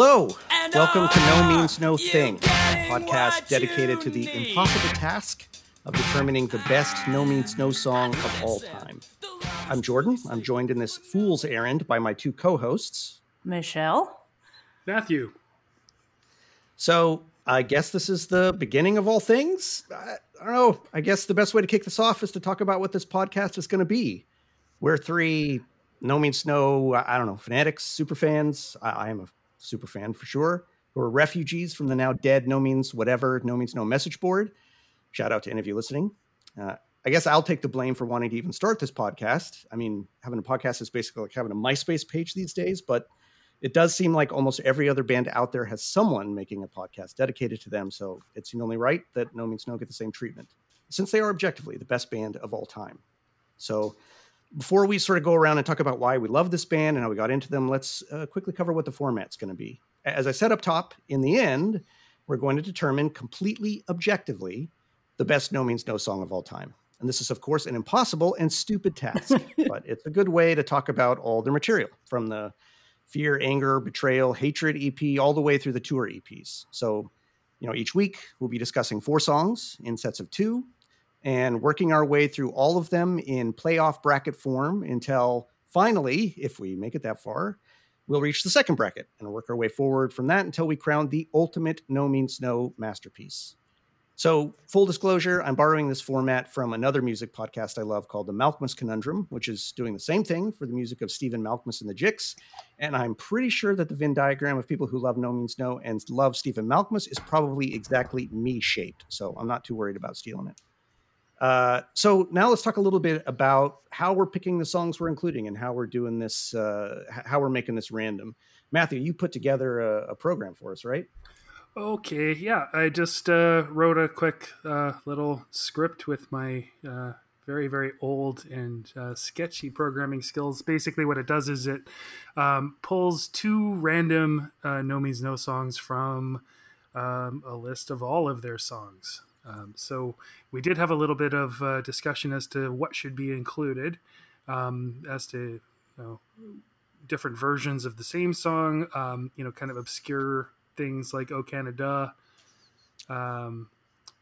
Hello, And welcome to No Means No Thing, a podcast dedicated to the need? impossible task of determining the best No Means No song of all time. I'm Jordan. I'm joined in this fool's errand by my two co-hosts. Michelle? Matthew. So I guess this is the beginning of all things. I, I don't know. I guess the best way to kick this off is to talk about what this podcast is going to be. We're three No Means No, I I don't know, fanatics, super fans. I, I am a super fan for sure. Who are refugees from the now dead No Means Whatever, No Means No message board. Shout out to any of you listening. Uh, I guess I'll take the blame for wanting to even start this podcast. I mean, having a podcast is basically like having a MySpace page these days, but it does seem like almost every other band out there has someone making a podcast dedicated to them. So it seemed only right that No Means No get the same treatment, since they are objectively the best band of all time. So before we sort of go around and talk about why we love this band and how we got into them, let's uh, quickly cover what the format's going to be. As I said up top, in the end, we're going to determine completely objectively the best No Means No song of all time. And this is, of course, an impossible and stupid task, but it's a good way to talk about all their material from the fear, anger, betrayal, hatred EP, all the way through the tour EPs. So, you know, each week we'll be discussing four songs in sets of two and working our way through all of them in playoff bracket form until finally, if we make it that far, we'll reach the second bracket and work our way forward from that until we crown the ultimate No Means No masterpiece. So, full disclosure, I'm borrowing this format from another music podcast I love called The Malkmus Conundrum, which is doing the same thing for the music of Stephen Malkmus and the Jicks. And I'm pretty sure that the Venn diagram of people who love No Means No and love Stephen Malkmus is probably exactly me shaped. So, I'm not too worried about stealing it. Uh, so now let's talk a little bit about how we're picking the songs we're including and how we're doing this, uh, how we're making this random. Matthew, you put together a, a program for us, right? Okay, yeah, I just uh, wrote a quick uh, little script with my uh, very, very old and uh, sketchy programming skills. Basically, what it does is it um, pulls two random No Means No songs from um, a list of all of their songs. Um, so we did have a little bit of uh, discussion as to what should be included, um, as to you know different versions of the same song. Um, you know, kind of obscure things like "Oh Canada," um,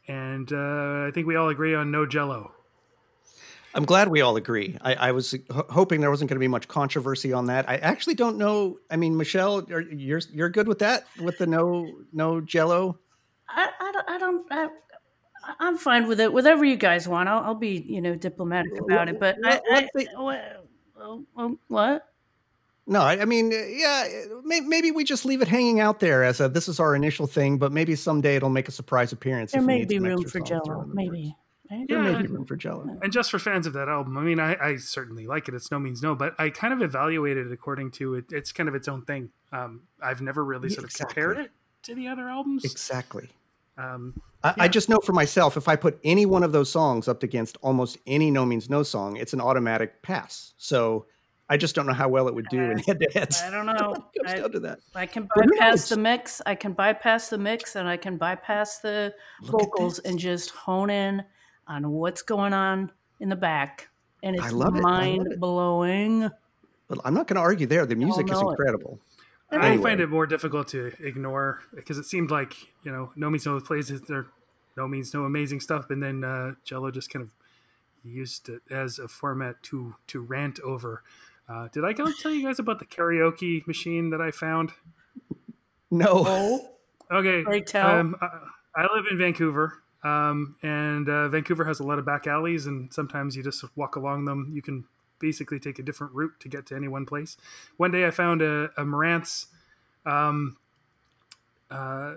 and uh, I think we all agree on "No Jello." I'm glad we all agree. I, I was h- hoping there wasn't going to be much controversy on that. I actually don't know. I mean, Michelle, are, you're you're good with that with the no no Jello. I, I don't, I don't I, I'm fine with it. Whatever you guys want. I'll, I'll be, you know, diplomatic about it. But I, I, let the- what, oh, what? No, I, I mean, uh, yeah, may, maybe we just leave it hanging out there as a this is our initial thing, but maybe someday it'll make a surprise appearance. There if may be room for Jello. Maybe. works. Right? There Yeah, may be room for Jello. And just for fans of that album, I mean, I, I certainly like it. It's no means no, but I kind of evaluated it according to it. It's kind of its own thing. Um, I've never really Yeah, sort of exactly. compared it to the other albums. Exactly. Um, I, I just know for myself, if I put any one of those songs up against almost any No Means No song, it's an automatic pass. So I just don't know how well it would do in head to heads. I don't know. It comes I, down to that. I can bypass the mix. I can bypass the mix and I can bypass the Look vocals and just hone in on what's going on in the back. And it's love it. I love mind it. blowing. But I'm not going to argue there. The music is incredible. it. Incredible. I Anyway. find it more difficult to ignore because it seemed like you know no means no plays it- their no means no amazing stuff, and then uh, Jello just kind of used it as a format to to rant over. Uh, did I go tell you guys about the karaoke machine that I found? No. Okay, Pray tell. um, I, I live in Vancouver, um, and uh, Vancouver has a lot of back alleys, and sometimes you just walk along them. You can basically take a different route to get to any one place. One day, I found a, a Marantz um, uh,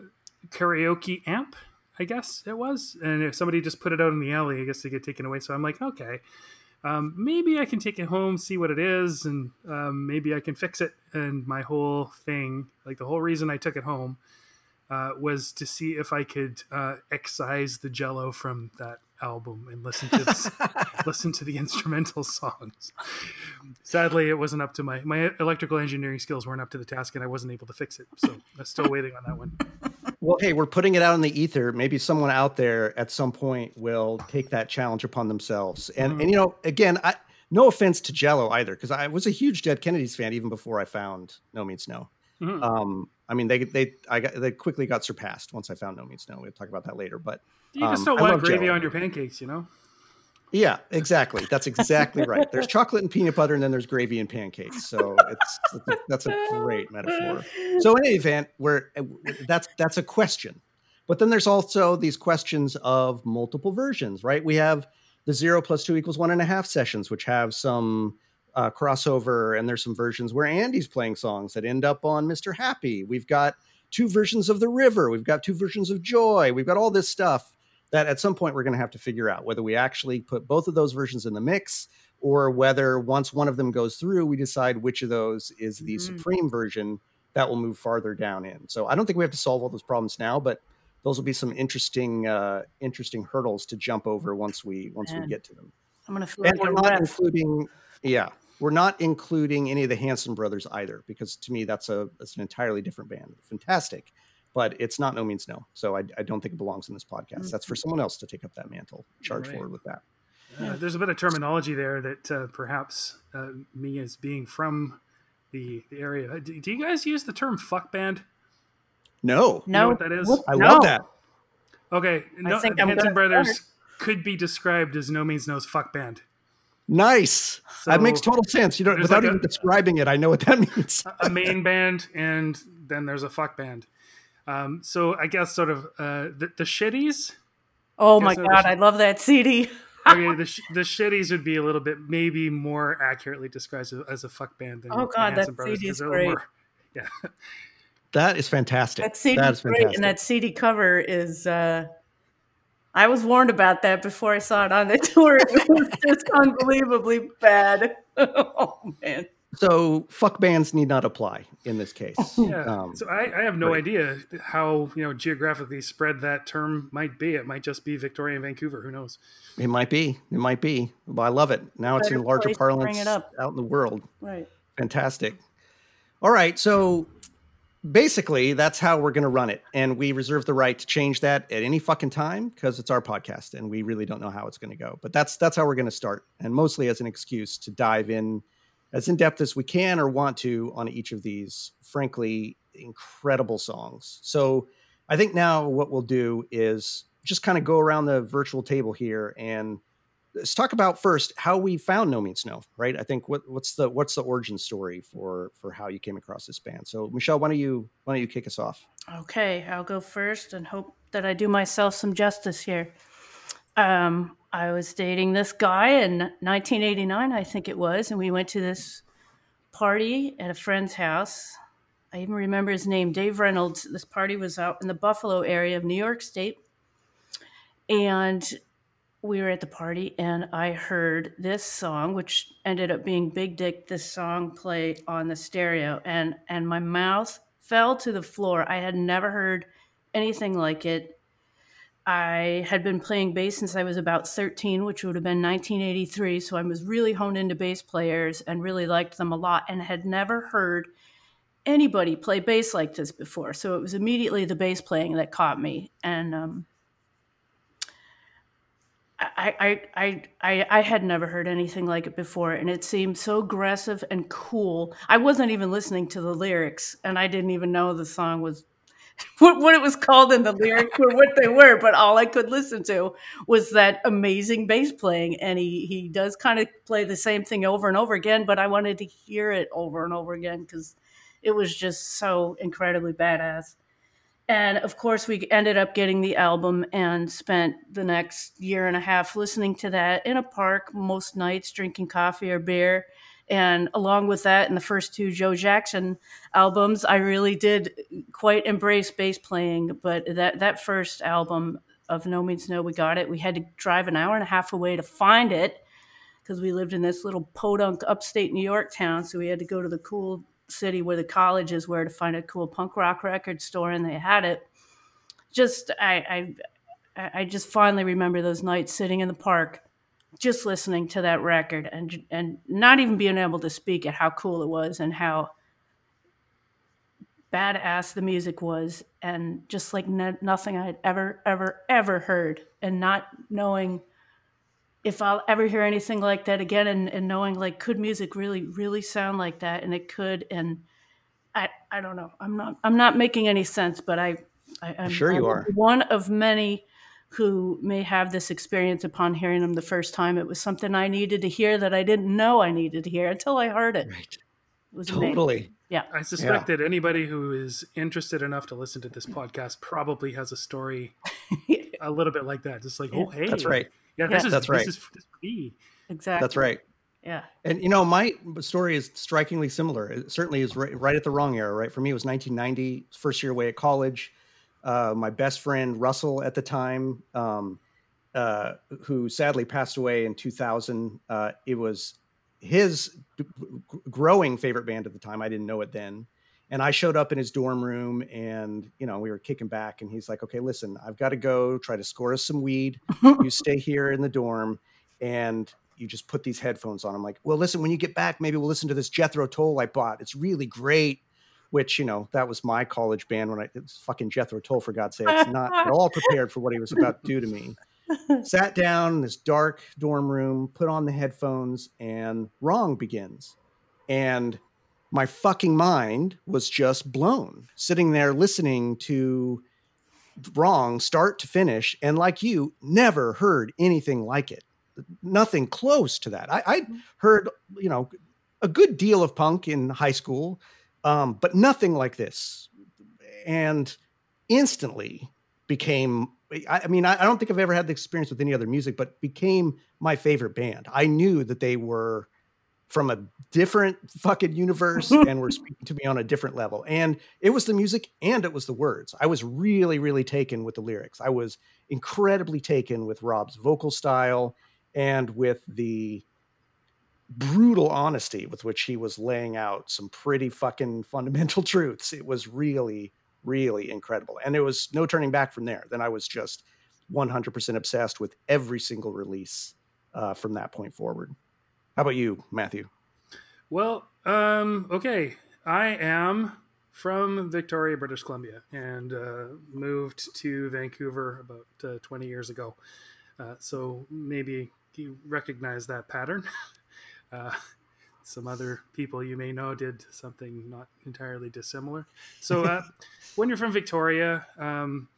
karaoke amp. I guess it was, and if somebody just put it out in the alley. I guess to get taken away. So I'm like, okay, um, maybe I can take it home, see what it is, and um, maybe I can fix it. And my whole thing, like the whole reason I took it home, uh, was to see if I could uh, excise the Jello from that album and listen to this, listen to the instrumental songs. Sadly, it wasn't up to my my electrical engineering skills weren't up to the task, and I wasn't able to fix it. So I'm still waiting on that one. Well, hey, we're putting it out in the ether. Maybe someone out there at some point will take that challenge upon themselves. And mm-hmm. and you know, again, I no offense to Jello either, because I was a huge Dead Kennedys fan even before I found No Means No. Mm-hmm. Um, I mean, they they I got they quickly got surpassed once I found No Means No. We'll talk about that later. But you just um, don't want gravy Jello. on your pancakes, you know. Yeah, exactly. That's exactly right. There's chocolate and peanut butter, and then there's gravy and pancakes. So it's, that's a great metaphor. So in any event, where that's that's a question, but then there's also these questions of multiple versions, right? We have the zero plus two equals one and a half sessions, which have some uh, crossover, and there's some versions where Andy's playing songs that end up on Mr. Happy. We've got two versions of the river. We've got two versions of joy. We've got all this stuff that at some point we're going to have to figure out whether we actually put both of those versions in the mix or whether once one of them goes through, we decide which of those is the mm-hmm. supreme version that will move farther down in. So I don't think we have to solve all those problems now, but those will be some interesting, uh, interesting hurdles to jump over once we once Man. we get to them. I'm going to feel and like we're not including, yeah, we're not including any of the Hanson brothers either, because to me that's a that's an entirely different band. Fantastic, but it's not no means no. So I, I don't think it belongs in this podcast. Mm-hmm. That's for someone else to take up that mantle, charge right. forward with that. Uh, there's a bit of terminology there that uh, perhaps uh, me as being from the, the area. Do, do, you guys use the term fuck band? No. No. You know what that is? I no. love that. Okay. No, Hanson Brothers start. could be described as no means no's fuck band. Nice. So that makes total sense. You don't without like even a, describing it, I know what that means. a main band and then there's a fuck band. Um, so I guess sort of uh, the, the shitties. Oh my god, I love that CD. okay, the sh- the shitties would be a little bit maybe more accurately described as, as a fuck band than oh god, that CD is great. More, yeah, that is fantastic. That CD is great, and that CD cover is. Uh, I was warned about that before I saw it on the tour. It was just unbelievably bad. oh man. So fuck bands need not apply in this case. Yeah. Um, so I, I, have no right. idea how you know geographically spread that term might be. It might just be Victoria and Vancouver. Who knows? It might be. It might be. But I love it. Now it's in larger parlance out in the world. Right. Fantastic. All right. So basically, that's how we're going to run it, and we reserve the right to change that at any fucking time because it's our podcast, and we really don't know how it's going to go. But that's that's how we're going to start, and mostly as an excuse to dive in as in depth as we can or want to on each of these, frankly, incredible songs. So I think now what we'll do is just kind of go around the virtual table here and let's talk about first how we found No Means No, right? I think what, what's the what's the origin story for for how you came across this band. So Michelle, why don't you why don't you kick us off? Okay, I'll go first and hope that I do myself some justice here. Um, I was dating this guy in 1989, I think it was, and we went to this party at a friend's house. I even remember his name, Dave Reynolds. This party was out in the Buffalo area of New York State. And we were at the party, and I heard this song, which ended up being Big Dick, this song play on the stereo. And, and my mouth fell to the floor. I had never heard anything like it. I had been playing bass since I was about 13, which would have been 1983. So I was really honed into bass players and really liked them a lot and had never heard anybody play bass like this before. So it was immediately the bass playing that caught me. And um, I, I, I, I, had never heard anything like it before. And it seemed so aggressive and cool. I wasn't even listening to the lyrics and I didn't even know the song was what, what it was called in the lyrics or what they were, but all I could listen to was that amazing bass playing. And he, he does kind of play the same thing over and over again, but I wanted to hear it over and over again because it was just so incredibly badass. And of course, we ended up getting the album and spent the next year and a half listening to that in a park most nights, drinking coffee or beer and along with that, in the first two Joe Jackson albums, I really did quite embrace bass playing. But that that first album of No Means No, we got it. We had to drive an hour and a half away to find it because we lived in this little podunk upstate New York town. So we had to go to the cool city where the college is, where to find a cool punk rock record store, and they had it. Just I I I just finally remember those nights sitting in the park just listening to that record and and not even being able to speak at how cool it was and how badass the music was and just like nothing I'd ever ever ever heard and not knowing if I'll ever hear anything like that again and, and knowing like could music really really sound like that and it could and I I don't know I'm not I'm not making any sense but I, I am sure you are one of many who may have this experience upon hearing them the first time it was something I needed to hear that I didn't know I needed to hear until I heard it. Right. It was Totally. amazing. Yeah. I suspect that anybody who is interested enough to listen to this podcast probably has a story a little bit like that. Just like, oh, hey, That's right. Yeah, this Yeah. is That's this right. is this is me. exactly. That's right. Yeah. And you know, my story is strikingly similar. It certainly is right, right at the wrong era. Right for me, it was 1990, first year away at college. Uh, my best friend Russell at the time, um, uh, who sadly passed away in 2000. Uh, it was his g- g- growing favorite band at the time. I didn't know it then. And I showed up in his dorm room and, you know, we were kicking back and he's like, okay, listen, I've got to go try to score us some weed. You stay here in the dorm and you just put these headphones on. I'm like, well, listen, when you get back, maybe we'll listen to this Jethro Tull I bought. It's really great. Which, you know, that was my college band when I, it's fucking Jethro Tull, for God's sakes, not at all prepared for what he was about to do to me sat down in this dark dorm room, put on the headphones, and wrong begins. And my fucking mind was just blown, sitting there listening to wrong start to finish. And like you, never heard anything like it. Nothing close to that. I, I heard, you know, a good deal of punk in high school, um, but nothing like this. And instantly became I, I mean, I, I don't think I've ever had the experience with any other music, but became my favorite band. I knew that they were from a different fucking universe and were speaking to me on a different level. And it was the music and it was the words. I was really, really taken with the lyrics. I was incredibly taken with Rob's vocal style and with the brutal honesty with which he was laying out some pretty fucking fundamental truths. It was really, really incredible. And there was no turning back from there. Then I was just 100% obsessed with every single release uh, from that point forward. How about you, Matthew? Well, um, okay. I am from Victoria, British Columbia, and uh, moved to Vancouver about uh, 20 years ago. Uh, so maybe you recognize that pattern. uh, some other people you may know did something not entirely dissimilar. So uh, when you're from Victoria, um,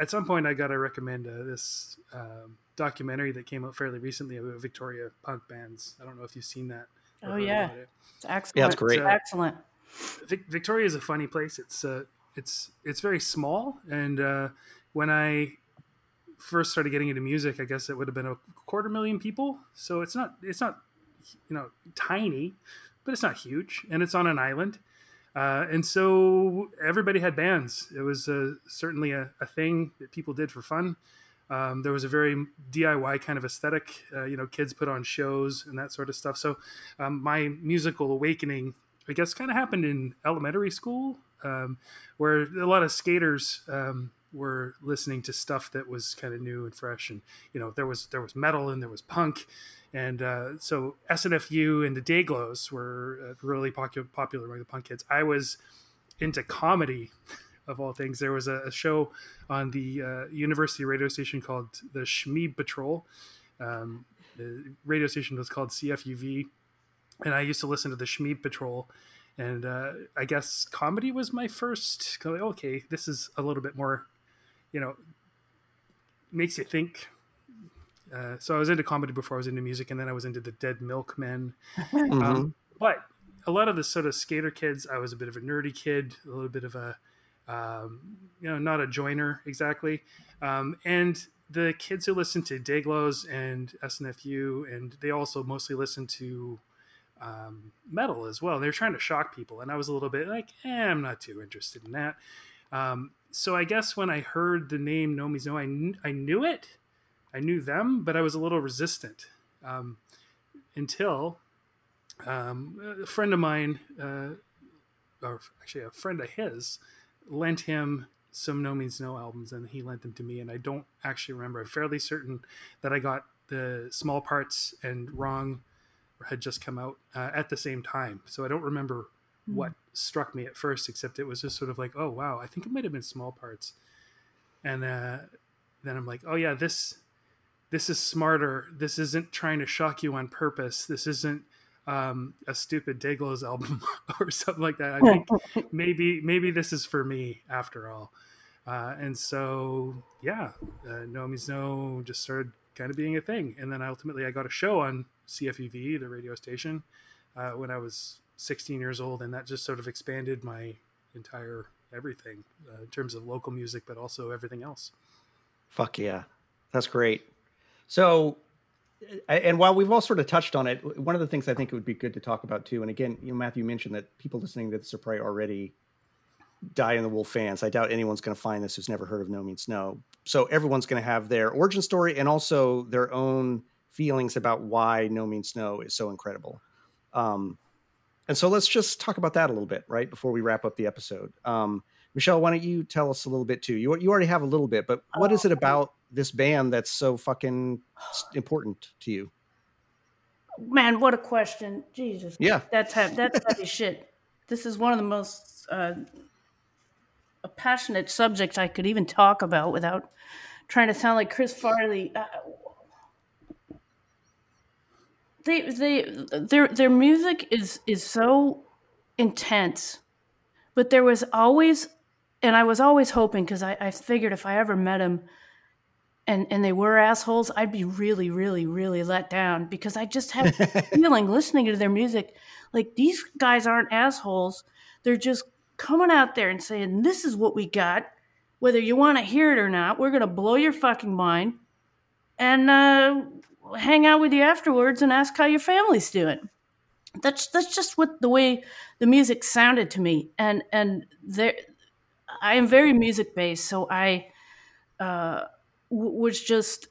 at some point I got to recommend uh, this um, documentary that came out fairly recently about Victoria punk bands. I don't know if you've seen that. Oh, yeah. it. It's excellent. Yeah, it's great. It's excellent. Vic- Victoria is a funny place. It's uh, it's it's very small, and uh, when I first started getting into music, I guess it would have been a quarter million people. So it's not it's not you know tiny, but it's not huge, and it's on an island. Uh, and so everybody had bands. It was uh, certainly a, a thing that people did for fun. Um, there was a very DIY kind of aesthetic. Uh, you know, kids put on shows and that sort of stuff. So um, my musical awakening, I guess, kind of happened in elementary school, um, where a lot of skaters um, were listening to stuff that was kind of new and fresh. And you know, there was there was metal and there was punk, and uh, so SNFU and the Dayglows were uh, really popular popular among the punk kids. I was into comedy of all things. There was a, a show on the uh, university radio station called the Schmeeb Patrol. Um, the radio station was called CFUV, and I used to listen to the Schmeeb Patrol. And uh, I guess comedy was my first. Okay, this is a little bit more, you know, makes you think. Uh, so I was into comedy before I was into music, and then I was into the Dead Milkmen. Mhm. Um, but a lot of the sort of skater kids, I was a bit of a nerdy kid, a little bit of a, um, you know, not a joiner exactly. Um, and the kids who listen to Dayglows and SNFU, and they also mostly listen to um, metal as well. They're trying to shock people, and I was a little bit like, eh, I'm not too interested in that. Um, so I guess when I heard the name No No, I, kn- I knew it, I knew them, but I was a little resistant um, until um, a friend of mine, uh, or actually a friend of his, lent him some No Means No albums, and he lent them to me. And I don't actually remember. I'm fairly certain that I got the Small Parts and Wrong had just come out uh, at the same time. So I don't remember what struck me at first, except it was just sort of like, oh wow, I think it might have been Small Parts. And uh, then I'm like, oh yeah, this this is smarter. This isn't trying to shock you on purpose. This isn't um, a stupid Dayglows album or something like that. I think maybe maybe this is for me after all. Uh, and so yeah, uh, No Means No just started kind of being a thing, and then ultimately I got a show on CFUV, the radio station, uh, when I was 16 years old, and that just sort of expanded my entire everything uh, in terms of local music, but also everything else. Fuck yeah, that's great. So and while we've all sort of touched on it, one of the things I think it would be good to talk about too, and again, you know, Matthew mentioned that people listening to this are probably already die in the wolf fans. I doubt anyone's going to find this who's never heard of No Means No. So everyone's going to have their origin story and also their own feelings about why No Means No is so incredible. Um, and so let's just talk about that a little bit, right, before we wrap up the episode. Um, Michelle, why don't you tell us a little bit too? You you already have a little bit, but what is it oh. about this band that's so fucking important to you? Man, what a question! Jesus, yeah, that's heavy, that's heavy shit. This is one of the most uh, passionate subjects I could even talk about without trying to sound like Chris Farley. Uh, they they their their music is is so intense, but there was always, and I was always hoping because I, I figured if I ever met him and and they were assholes, I'd be really, really, really let down because I just have a feeling listening to their music, like these guys aren't assholes. They're just coming out there and saying, "This is what we got, whether you want to hear it or not. We're gonna blow your fucking mind, and uh, hang out with you afterwards and ask how your family's doing." That's that's just what the way the music sounded to me, and and there, I am very music based, so I. Uh, was just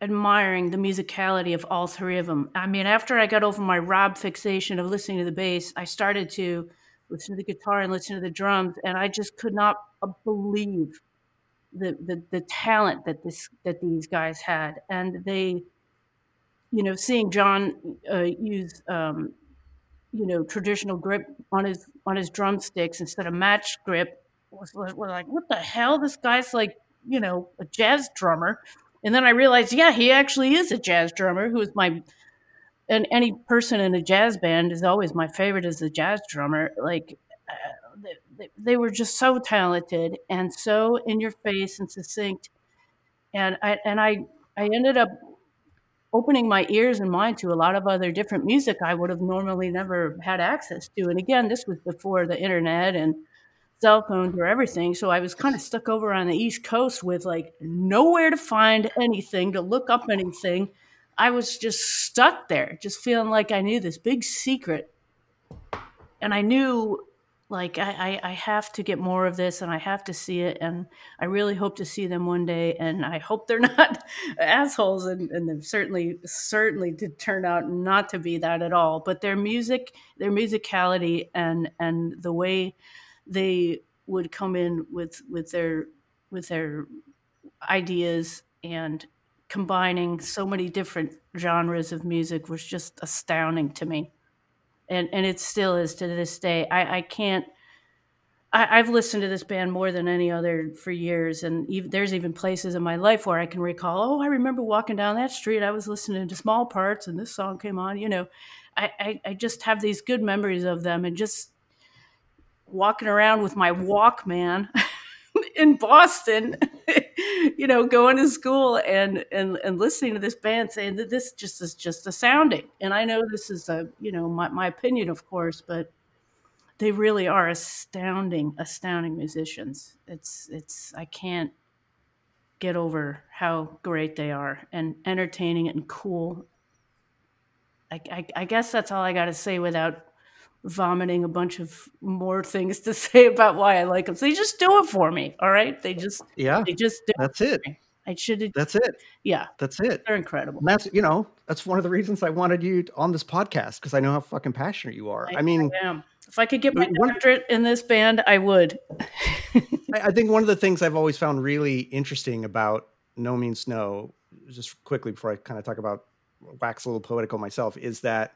admiring the musicality of all three of them. I mean, after I got over my Rob fixation of listening to the bass, I started to listen to the guitar and listen to the drums, and I just could not uh, believe the the, the talent that this that these guys had, and they, you know, seeing John uh, use. Um, you know, traditional grip on his on his drumsticks instead of match grip was, was like, what the hell? This guy's like you know, a jazz drummer. And then I realized, yeah, he actually is a jazz drummer who is my and any person in a jazz band is always my favorite as a jazz drummer. Like uh, they, they, were just so talented and so in your face and succinct. And I and I I ended up opening my ears and mind to a lot of other different music I would have normally never had access to. And again, this was before the internet and cell phones or everything. So I was kind of stuck over on the East Coast with like nowhere to find anything, to look up anything. I was just stuck there, just feeling like I knew this big secret. And I knew like I, I, I, have to get more of this and I have to see it and I really hope to see them one day and I hope they're not assholes and, and they've certainly certainly did turn out not to be that at all. But their music, their musicality and and the way they would come in with with their with their ideas and combining so many different genres of music was just astounding to me and and it still is to this day i i can't I, have listened to this band more than any other for years, and even, there's even places in my life where I can recall. Oh, I remember walking down that street. I was listening to Small Parts, and this song came on. You know, I, I, I just have these good memories of them, and just walking around with my Walkman in Boston, you know, going to school and, and and listening to this band saying that this just is just astounding. And I know this is a you know my, my opinion, of course, but they really are astounding, astounding musicians. It's it's I can't get over how great they are and entertaining and cool. I, I, I guess that's all I got to say without vomiting a bunch of more things to say about why I like them. So they just do it for me. All right. They just, yeah, they just do That's it. it I should That's it. Yeah. That's it. They're incredible. And that's, you know, that's one of the reasons I wanted you on this podcast because I know how fucking passionate you are. I, I mean, I if I could get my doctorate in this band, I would. I think one of the things I've always found really interesting about No Means No, just quickly before I kind of talk about wax a little poetical myself, is that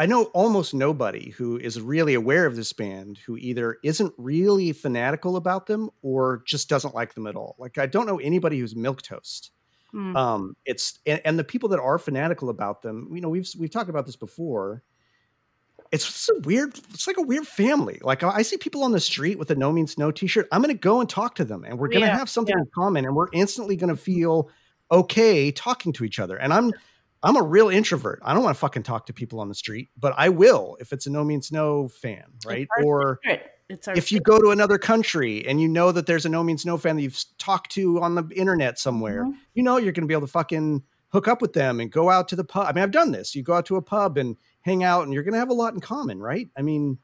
I know almost nobody who is really aware of this band who either isn't really fanatical about them or just doesn't like them at all. Like I don't know anybody who's milk toast. Mm. Um, it's and, and, the people that are fanatical about them, you know, we've we've talked about this before. It's a weird. It's like a weird family. Like I see people on the street with a No Means No T-shirt. I'm going to go and talk to them, and we're going to yeah, have something yeah. in common, and we're instantly going to feel okay talking to each other. And I'm I'm a real introvert. I don't want to fucking talk to people on the street, but I will if it's a No Means No fan, right? Or if you go to another country and you know that there's a No Means No fan that you've talked to on the internet somewhere, mm-hmm. you know you're going to be able to fucking hook up with them and go out to the pub. I mean, I've done this. You go out to a pub and hang out, and you're going to have a lot in common, right? I mean,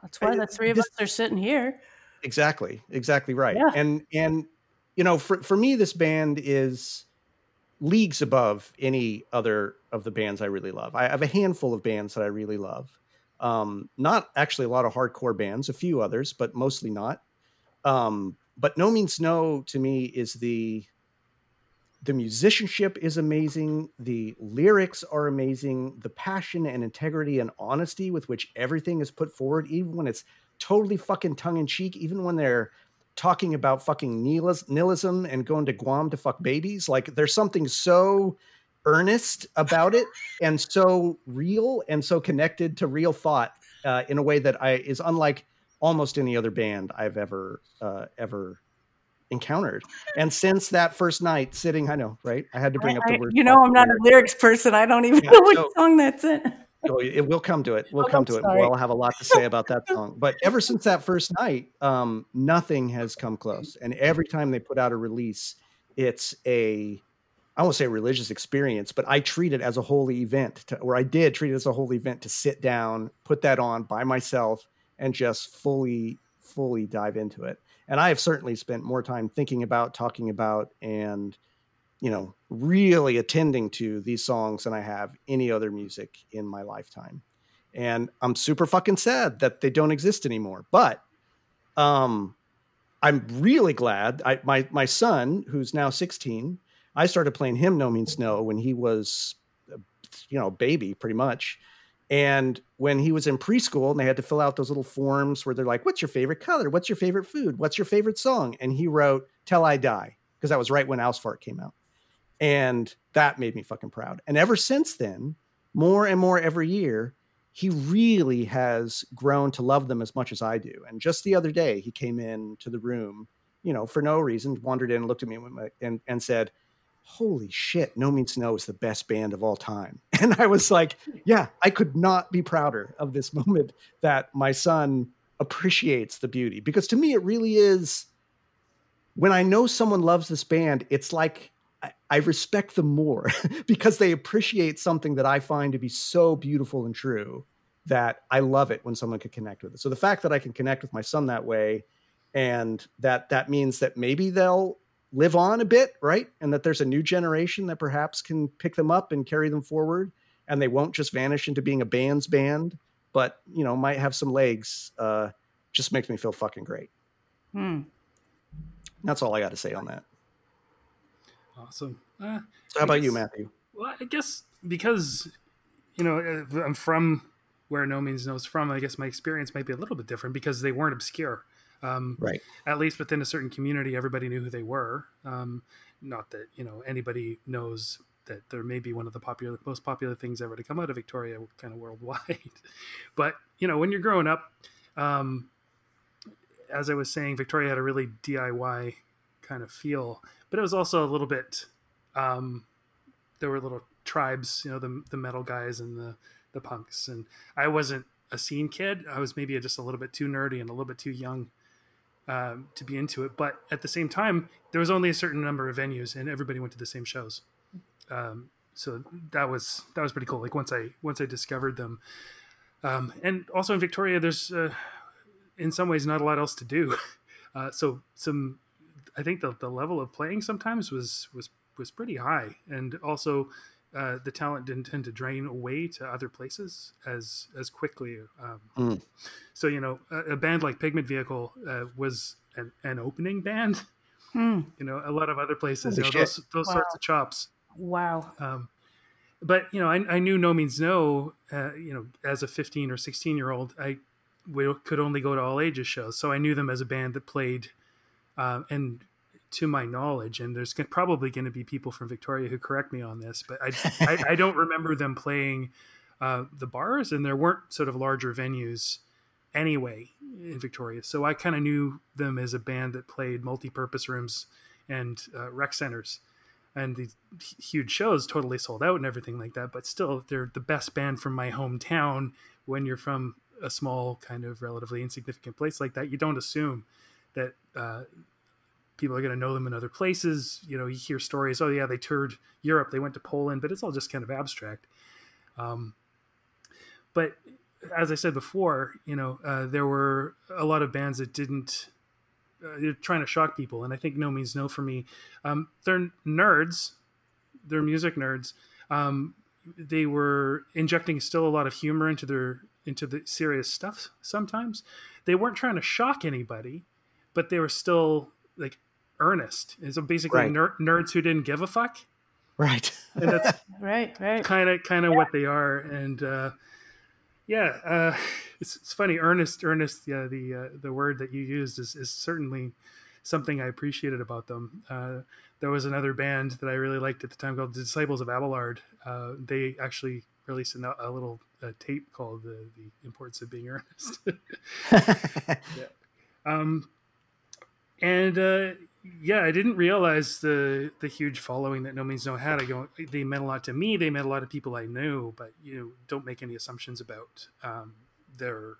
that's why the three of this, us are sitting here. Exactly, exactly right. Yeah. And and you know, for for me, this band is leagues above any other of the bands I really love. I have a handful of bands that I really love. Um, not actually a lot of hardcore bands, a few others, but mostly not. Um, but No Means No to me is the the musicianship is amazing, the lyrics are amazing, the passion and integrity and honesty with which everything is put forward, even when it's totally fucking tongue in cheek, even when they're talking about fucking nihilism and going to Guam to fuck babies. Like there's something so earnest about it and so real and so connected to real thought uh, in a way that I is unlike almost any other band I've ever uh, ever encountered. And since that first night sitting, I know, right? I had to bring I, up the word. You know, I'm not a lyrics person. I don't even yeah, know what song that's in. Oh, it will come to it. We'll oh, come to sorry. it. We'll have a lot to say about that song. But ever since that first night, um, nothing has come close. And every time they put out a release, it's a I won't say a religious experience, but I treat it as a holy event, to, or I did treat it as a holy event to sit down, put that on by myself, and just fully, fully dive into it. And I have certainly spent more time thinking about, talking about, and you know, really attending to these songs than I have any other music in my lifetime. And I'm super fucking sad that they don't exist anymore. But um I'm really glad I my my son, who's now 16, I started playing him No Means No when he was you know, baby pretty much. And when he was in preschool and they had to fill out those little forms where they're like, What's your favorite color? What's your favorite food? What's your favorite song? And he wrote Till I Die, because that was right when Ausfahrt came out. And that made me fucking proud. And ever since then, more and more every year, he really has grown to love them as much as I do. And just the other day, he came in to the room, you know, for no reason, wandered in, looked at me and, and said, Holy shit, No Means No is the best band of all time. And I was like, Yeah, I could not be prouder of this moment that my son appreciates the beauty. Because to me, it really is when I know someone loves this band, it's like I, respect them more because they appreciate something that I find to be so beautiful and true that I love it when someone can connect with it. So the fact that I can connect with my son that way, and that that means that maybe they'll live on a bit, right? And that there's a new generation that perhaps can pick them up and carry them forward, and they won't just vanish into being a band's band, but you know might have some legs. Uh, just makes me feel fucking great. Hmm. That's all I got to say on that. Awesome. Uh, how about guess, you, Matthew? Well, I guess because you know I'm from where No Means No's from. I guess my experience might be a little bit different because they weren't obscure. Um, right. At least within a certain community, everybody knew who they were. Um, not that you know anybody knows that they're maybe one of the popular, most popular things ever to come out of Victoria, kind of worldwide. but you know, when you're growing up, um, as I was saying, Victoria had a really DIY kind of feel but it was also a little bit. Um, there were little tribes, you know, the the metal guys and the the punks, and I wasn't a scene kid. I was maybe just a little bit too nerdy and a little bit too young um, to be into it. But at the same time, there was only a certain number of venues, and everybody went to the same shows. Um, so that was that was pretty cool. Like once I once I discovered them, um, and also in Victoria, there's uh, in some ways not a lot else to do. Uh, so some I think the, the level of playing sometimes was was was pretty high, and also uh, the talent didn't tend to drain away to other places as as quickly. Um, mm. So you know, a, a, band like Pigment Vehicle uh, was an, an, opening band. Mm. You know, a lot of other places, you know, those, those wow. sorts of chops. Wow. Um, but you know, I, I, knew No Means No. Uh, you know, as a fifteen or sixteen year old, I we could only go to all ages shows, so I knew them as a band that played um, and to my knowledge, and there's probably going to be people from Victoria who correct me on this, but I, I, I, don't remember them playing uh, the bars, and there weren't sort of larger venues anyway in Victoria. So I kind of knew them as a band that played multi-purpose rooms and uh, rec centers, and these huge shows totally sold out and everything like that. But still, they're the best band from my hometown. When you're from a small, kind of relatively insignificant place like that, you don't assume that uh, people are going to know them in other places. You know, you hear stories. Oh yeah, they toured Europe, they went to Poland, but it's all just kind of abstract. Um, but as I said before, you know, uh, there were a lot of bands that didn't. Uh, they're trying to shock people, and I think No Means No for me. Um, they're nerds. They're music nerds. Um, they were injecting still a lot of humor into their into the serious stuff. Sometimes they weren't trying to shock anybody, but they were still like earnest. And so basically, right. ner- nerds who didn't give a fuck. Right. And that's right, right. Kind of, kind of what they are. And uh, yeah, uh, it's, it's funny. Earnest, earnest. Yeah, the uh, the word that you used is is certainly something I appreciated about them. Uh, there was another band that I really liked at the time called the Disciples of Abelard. Uh, they actually released a, a little uh, tape called the, the Importance of Being Earnest. yeah. Um, and uh, yeah, I didn't realize the the huge following that No Means No had. I go, they meant a lot to me. They meant a lot of people I knew, but you know, don't make any assumptions about um, their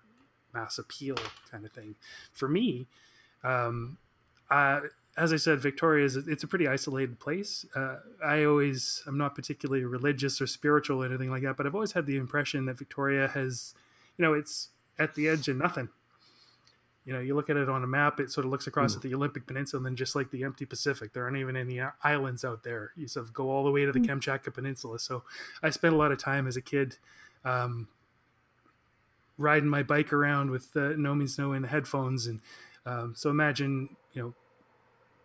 mass appeal, kind of thing. For me, um, uh, as I said, Victoria is it's a pretty isolated place. Uh, I always I'm not particularly religious or spiritual or anything like that, but I've always had the impression that Victoria has, you know, it's at the edge of nothing you know, you look at it on a map, it sort of looks across mm. at the Olympic Peninsula, and then just like the empty Pacific, there aren't even any islands out there. You sort of go all the way to the mm. Kamchatka Peninsula. So I spent a lot of time as a kid um, riding my bike around with uh, No Means No in the headphones, and um, so imagine you know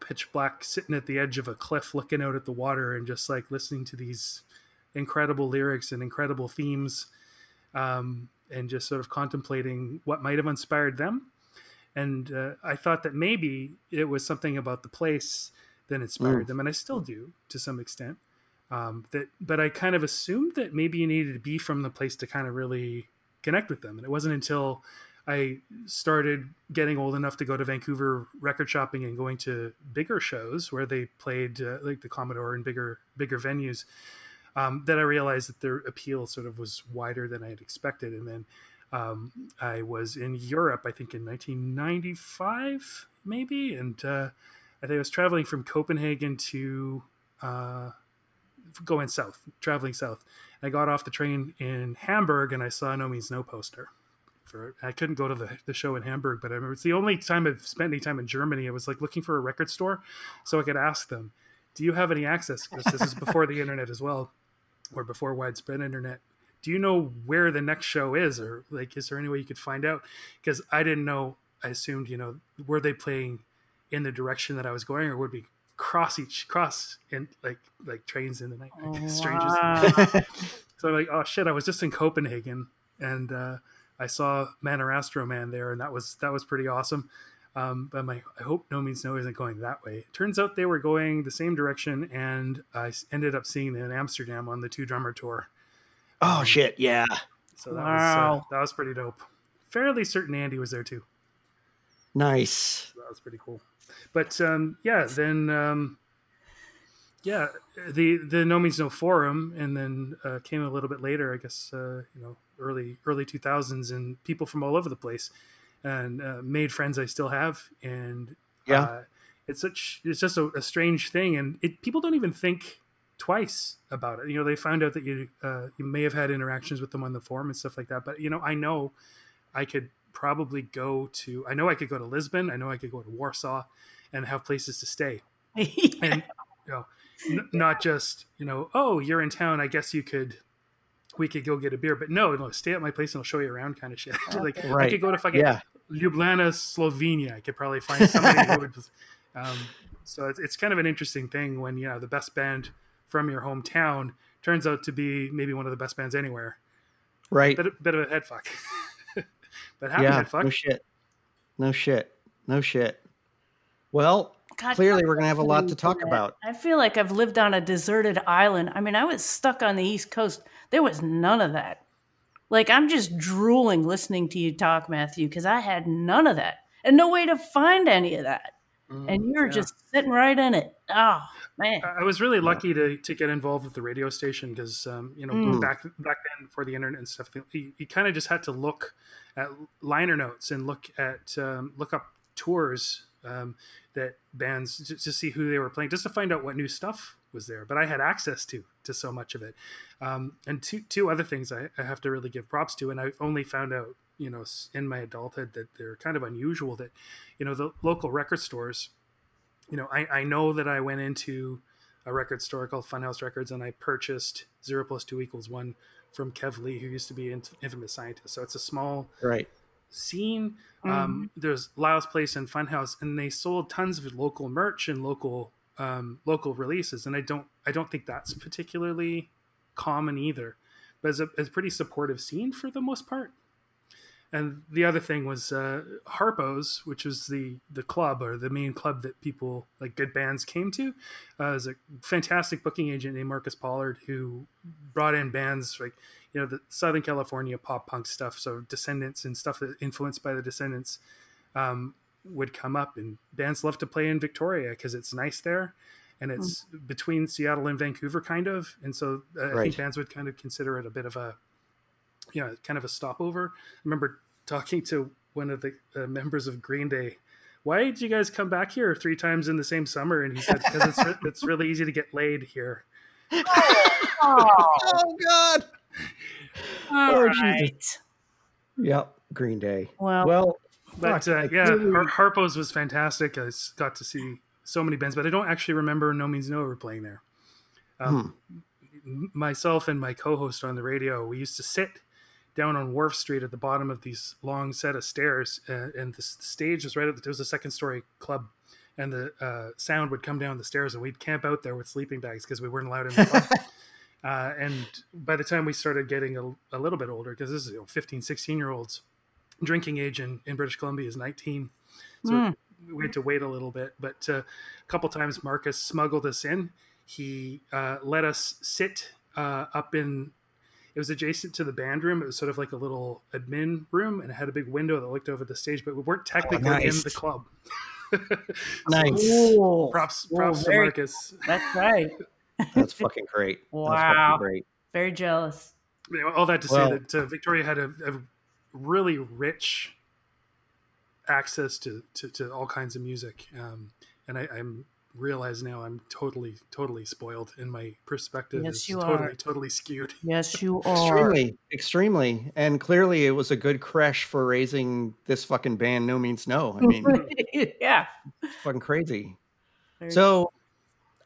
pitch black sitting at the edge of a cliff looking out at the water and just like listening to these incredible lyrics and incredible themes um, and just sort of contemplating what might have inspired them and uh, I thought that maybe it was something about the place that inspired mm. them, and I still do to some extent. Um, that, but I kind of assumed that maybe you needed to be from the place to kind of really connect with them, and it wasn't until I started getting old enough to go to Vancouver record shopping and going to bigger shows where they played uh, like the Commodore and bigger bigger venues um, that I realized that their appeal sort of was wider than I had expected, and then um, I was in Europe, I think in 1995, maybe, and uh, I think I was traveling from Copenhagen to uh, going south, traveling south. I got off the train in Hamburg and I saw No Means No poster. For I couldn't go to the, the show in Hamburg, but I remember it's the only time I've spent any time in Germany. I was like looking for a record store so I could ask them, "Do you have any access?" Because this is before the internet as well, or before widespread internet do you know where the next show is or like is there any way you could find out because i didn't know i assumed you know were they playing in the direction that i was going or would be cross each cross in like like trains in the night like, oh, strangers wow. so i'm like oh shit i was just in copenhagen and uh, i saw man or astro man there and that was that was pretty awesome um, but my I hope No Means No isn't going that way. It turns out they were going the same direction, and I ended up seeing them in Amsterdam on the two drummer tour. Oh shit! Yeah. So that wow. was uh, that was pretty dope. Fairly certain Andy was there too. Nice. So that was pretty cool. But um, yeah, then um, yeah, the the No Means No forum, and then uh, came a little bit later. I guess uh, you know early early two thousands, and people from all over the place, and uh, made friends I still have, and yeah, uh, it's such it's just a, a strange thing, and it people don't even think twice about it. You know, they found out that you uh, you may have had interactions with them on the forum and stuff like that. But you know, I know I could probably go to. I know I could go to Lisbon. I know I could go to Warsaw, and have places to stay. yeah. And you know, n- not just you know, oh, you're in town. I guess you could. We could go get a beer, but no, no, stay at my place and I'll show you around, kind of shit. like right. I could go to fucking yeah. Ljubljana, Slovenia. I could probably find somebody who would. Um, so it's, it's kind of an interesting thing when you know the best band from your hometown turns out to be maybe one of the best bands anywhere. Right. Bit, bit of a head fuck. but happy yeah, head fuck. No shit. No shit. No shit. Well, God, clearly we're going to have a lot to talk about. I feel like I've lived on a deserted island. I mean, I was stuck on the East Coast. There was none of that. Like, I'm just drooling listening to you talk, Matthew, because I had none of that and no way to find any of that. Mm, and you're yeah. just sitting right in it. Oh man! I was really lucky to, to get involved with the radio station because um, you know mm. back back then before the internet and stuff, you, you kind of just had to look at liner notes and look at um, look up tours um, that bands to, to, see who they were playing, just to find out what new stuff was there. But I had access to to so much of it. Um, and two two other things I, I, have to really give props to, and I only found out you know in my adulthood that they're kind of unusual. That you know the local record stores. You know, I, I know that I went into a record store called Funhouse Records and I purchased Zero Plus Two Equals One from Kev Lee, who used to be an Infamous Scientist. So it's a small right scene. Um, mm-hmm. Um, there's Lyle's Place and Funhouse, and they sold tons of local merch and local um, local releases. And I don't I don't think that's particularly common either. But it's a, it's a pretty supportive scene for the most part. And the other thing was uh, Harpo's, which was the the club or the main club that people like good bands came to. Uh, is a fantastic booking agent named Marcus Pollard who brought in bands like you know the Southern California pop punk stuff, so Descendents and stuff that influenced by the Descendents um, would come up, and bands love to play in Victoria because it's nice there, and it's mm. between Seattle and Vancouver, kind of, and so uh, right. I think bands would kind of consider it a bit of a, you know, kind of a stopover. I remember talking to one of the uh, members of Green Day. Why did you guys come back here three times in the same summer? And he said, because it's, it's really easy to get laid here. oh, oh God. All oh, right. Jesus. Yep, Green Day. Well, well, but fuck, uh, yeah. Har- Harpo's was fantastic. I got to see so many bands, but I don't actually remember No Means No ever playing there. Um, hmm. Myself and my co-host on the radio, we used to sit down on Wharf Street at the bottom of these long set of stairs, uh, and the stage was right at the, it was a second story club, and the uh, sound would come down the stairs, and we'd camp out there with sleeping bags because we weren't allowed in the club. Uh, and by the time we started getting a, a little bit older, because this is you know, 15, 16 year olds, drinking age in, in British Columbia is 19. So mm. we had to wait a little bit. But uh, a couple times Marcus smuggled us in. He uh, let us sit uh, up in, it was adjacent to the band room. It was sort of like a little admin room and it had a big window that looked over the stage, but we weren't technically oh, nice. in the club. nice. Ooh. Props, props Ooh, very, to Marcus. That's right. That's fucking great. Wow. Fucking great. Very jealous. all that to well, say that uh, Victoria had a, a, really rich access to, to, to, all kinds of music. Um, and I, am realize now I'm totally, totally spoiled in my perspective. Yes, you totally, are. totally skewed. Yes, you are. Extremely, extremely. And clearly it was a good crash for raising this fucking band, No Means No. I mean, yeah. fucking crazy. Very so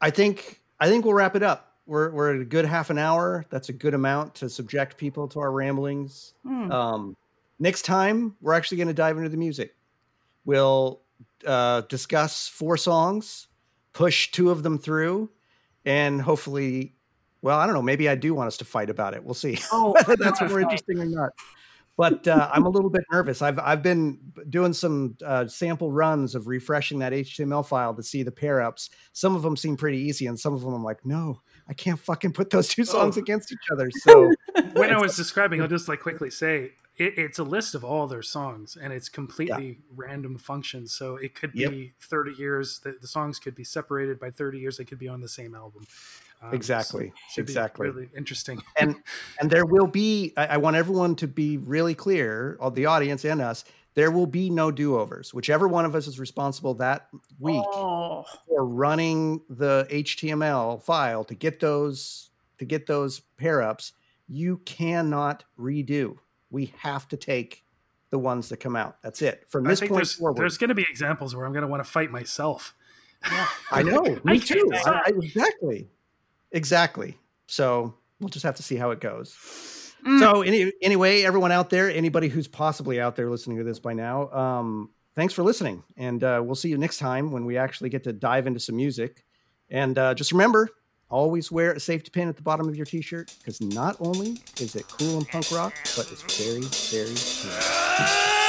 I think I think we'll wrap it up. We're we're at a good half an hour. That's a good amount to subject people to our ramblings. Mm. Um, next time, we're actually going to dive into the music. We'll uh, discuss four songs, push two of them through, and hopefully, well, I don't know. Maybe I do want us to fight about it. We'll see oh, whether that's more interesting or not but uh, I'm a little bit nervous. I've I've been doing some uh, sample runs of refreshing that HTML file to see the pair ups. Some of them seem pretty easy, and some of them I'm like, no, I can't fucking put those two songs oh. against each other. So when I was describing, I'll just like quickly say it, it's a list of all their songs, and it's completely yeah. random functions. So it could yep. be 30 years. The, the songs could be separated by 30 years. They could be on the same album. Um, exactly. So exactly. really interesting. and and there will be. I, I, want everyone to be really clear, all the audience and us. There will be no do overs. Whichever one of us is responsible that week oh. for running the HTML file to get those to get those pair ups, you cannot redo. We have to take the ones that come out. That's it. From this point there's, forward, there's going to be examples where I'm going to want to fight myself. Yeah. I know. Me too. I, I, exactly. Exactly. So we'll just have to see how it goes. Mm. So any, anyway, everyone out there, anybody who's possibly out there listening to this by now, um, thanks for listening, and uh, we'll see you next time when we actually get to dive into some music. And uh, just remember, always wear a safety pin at the bottom of your t-shirt because not only is it cool and punk rock, but it's very, very cool.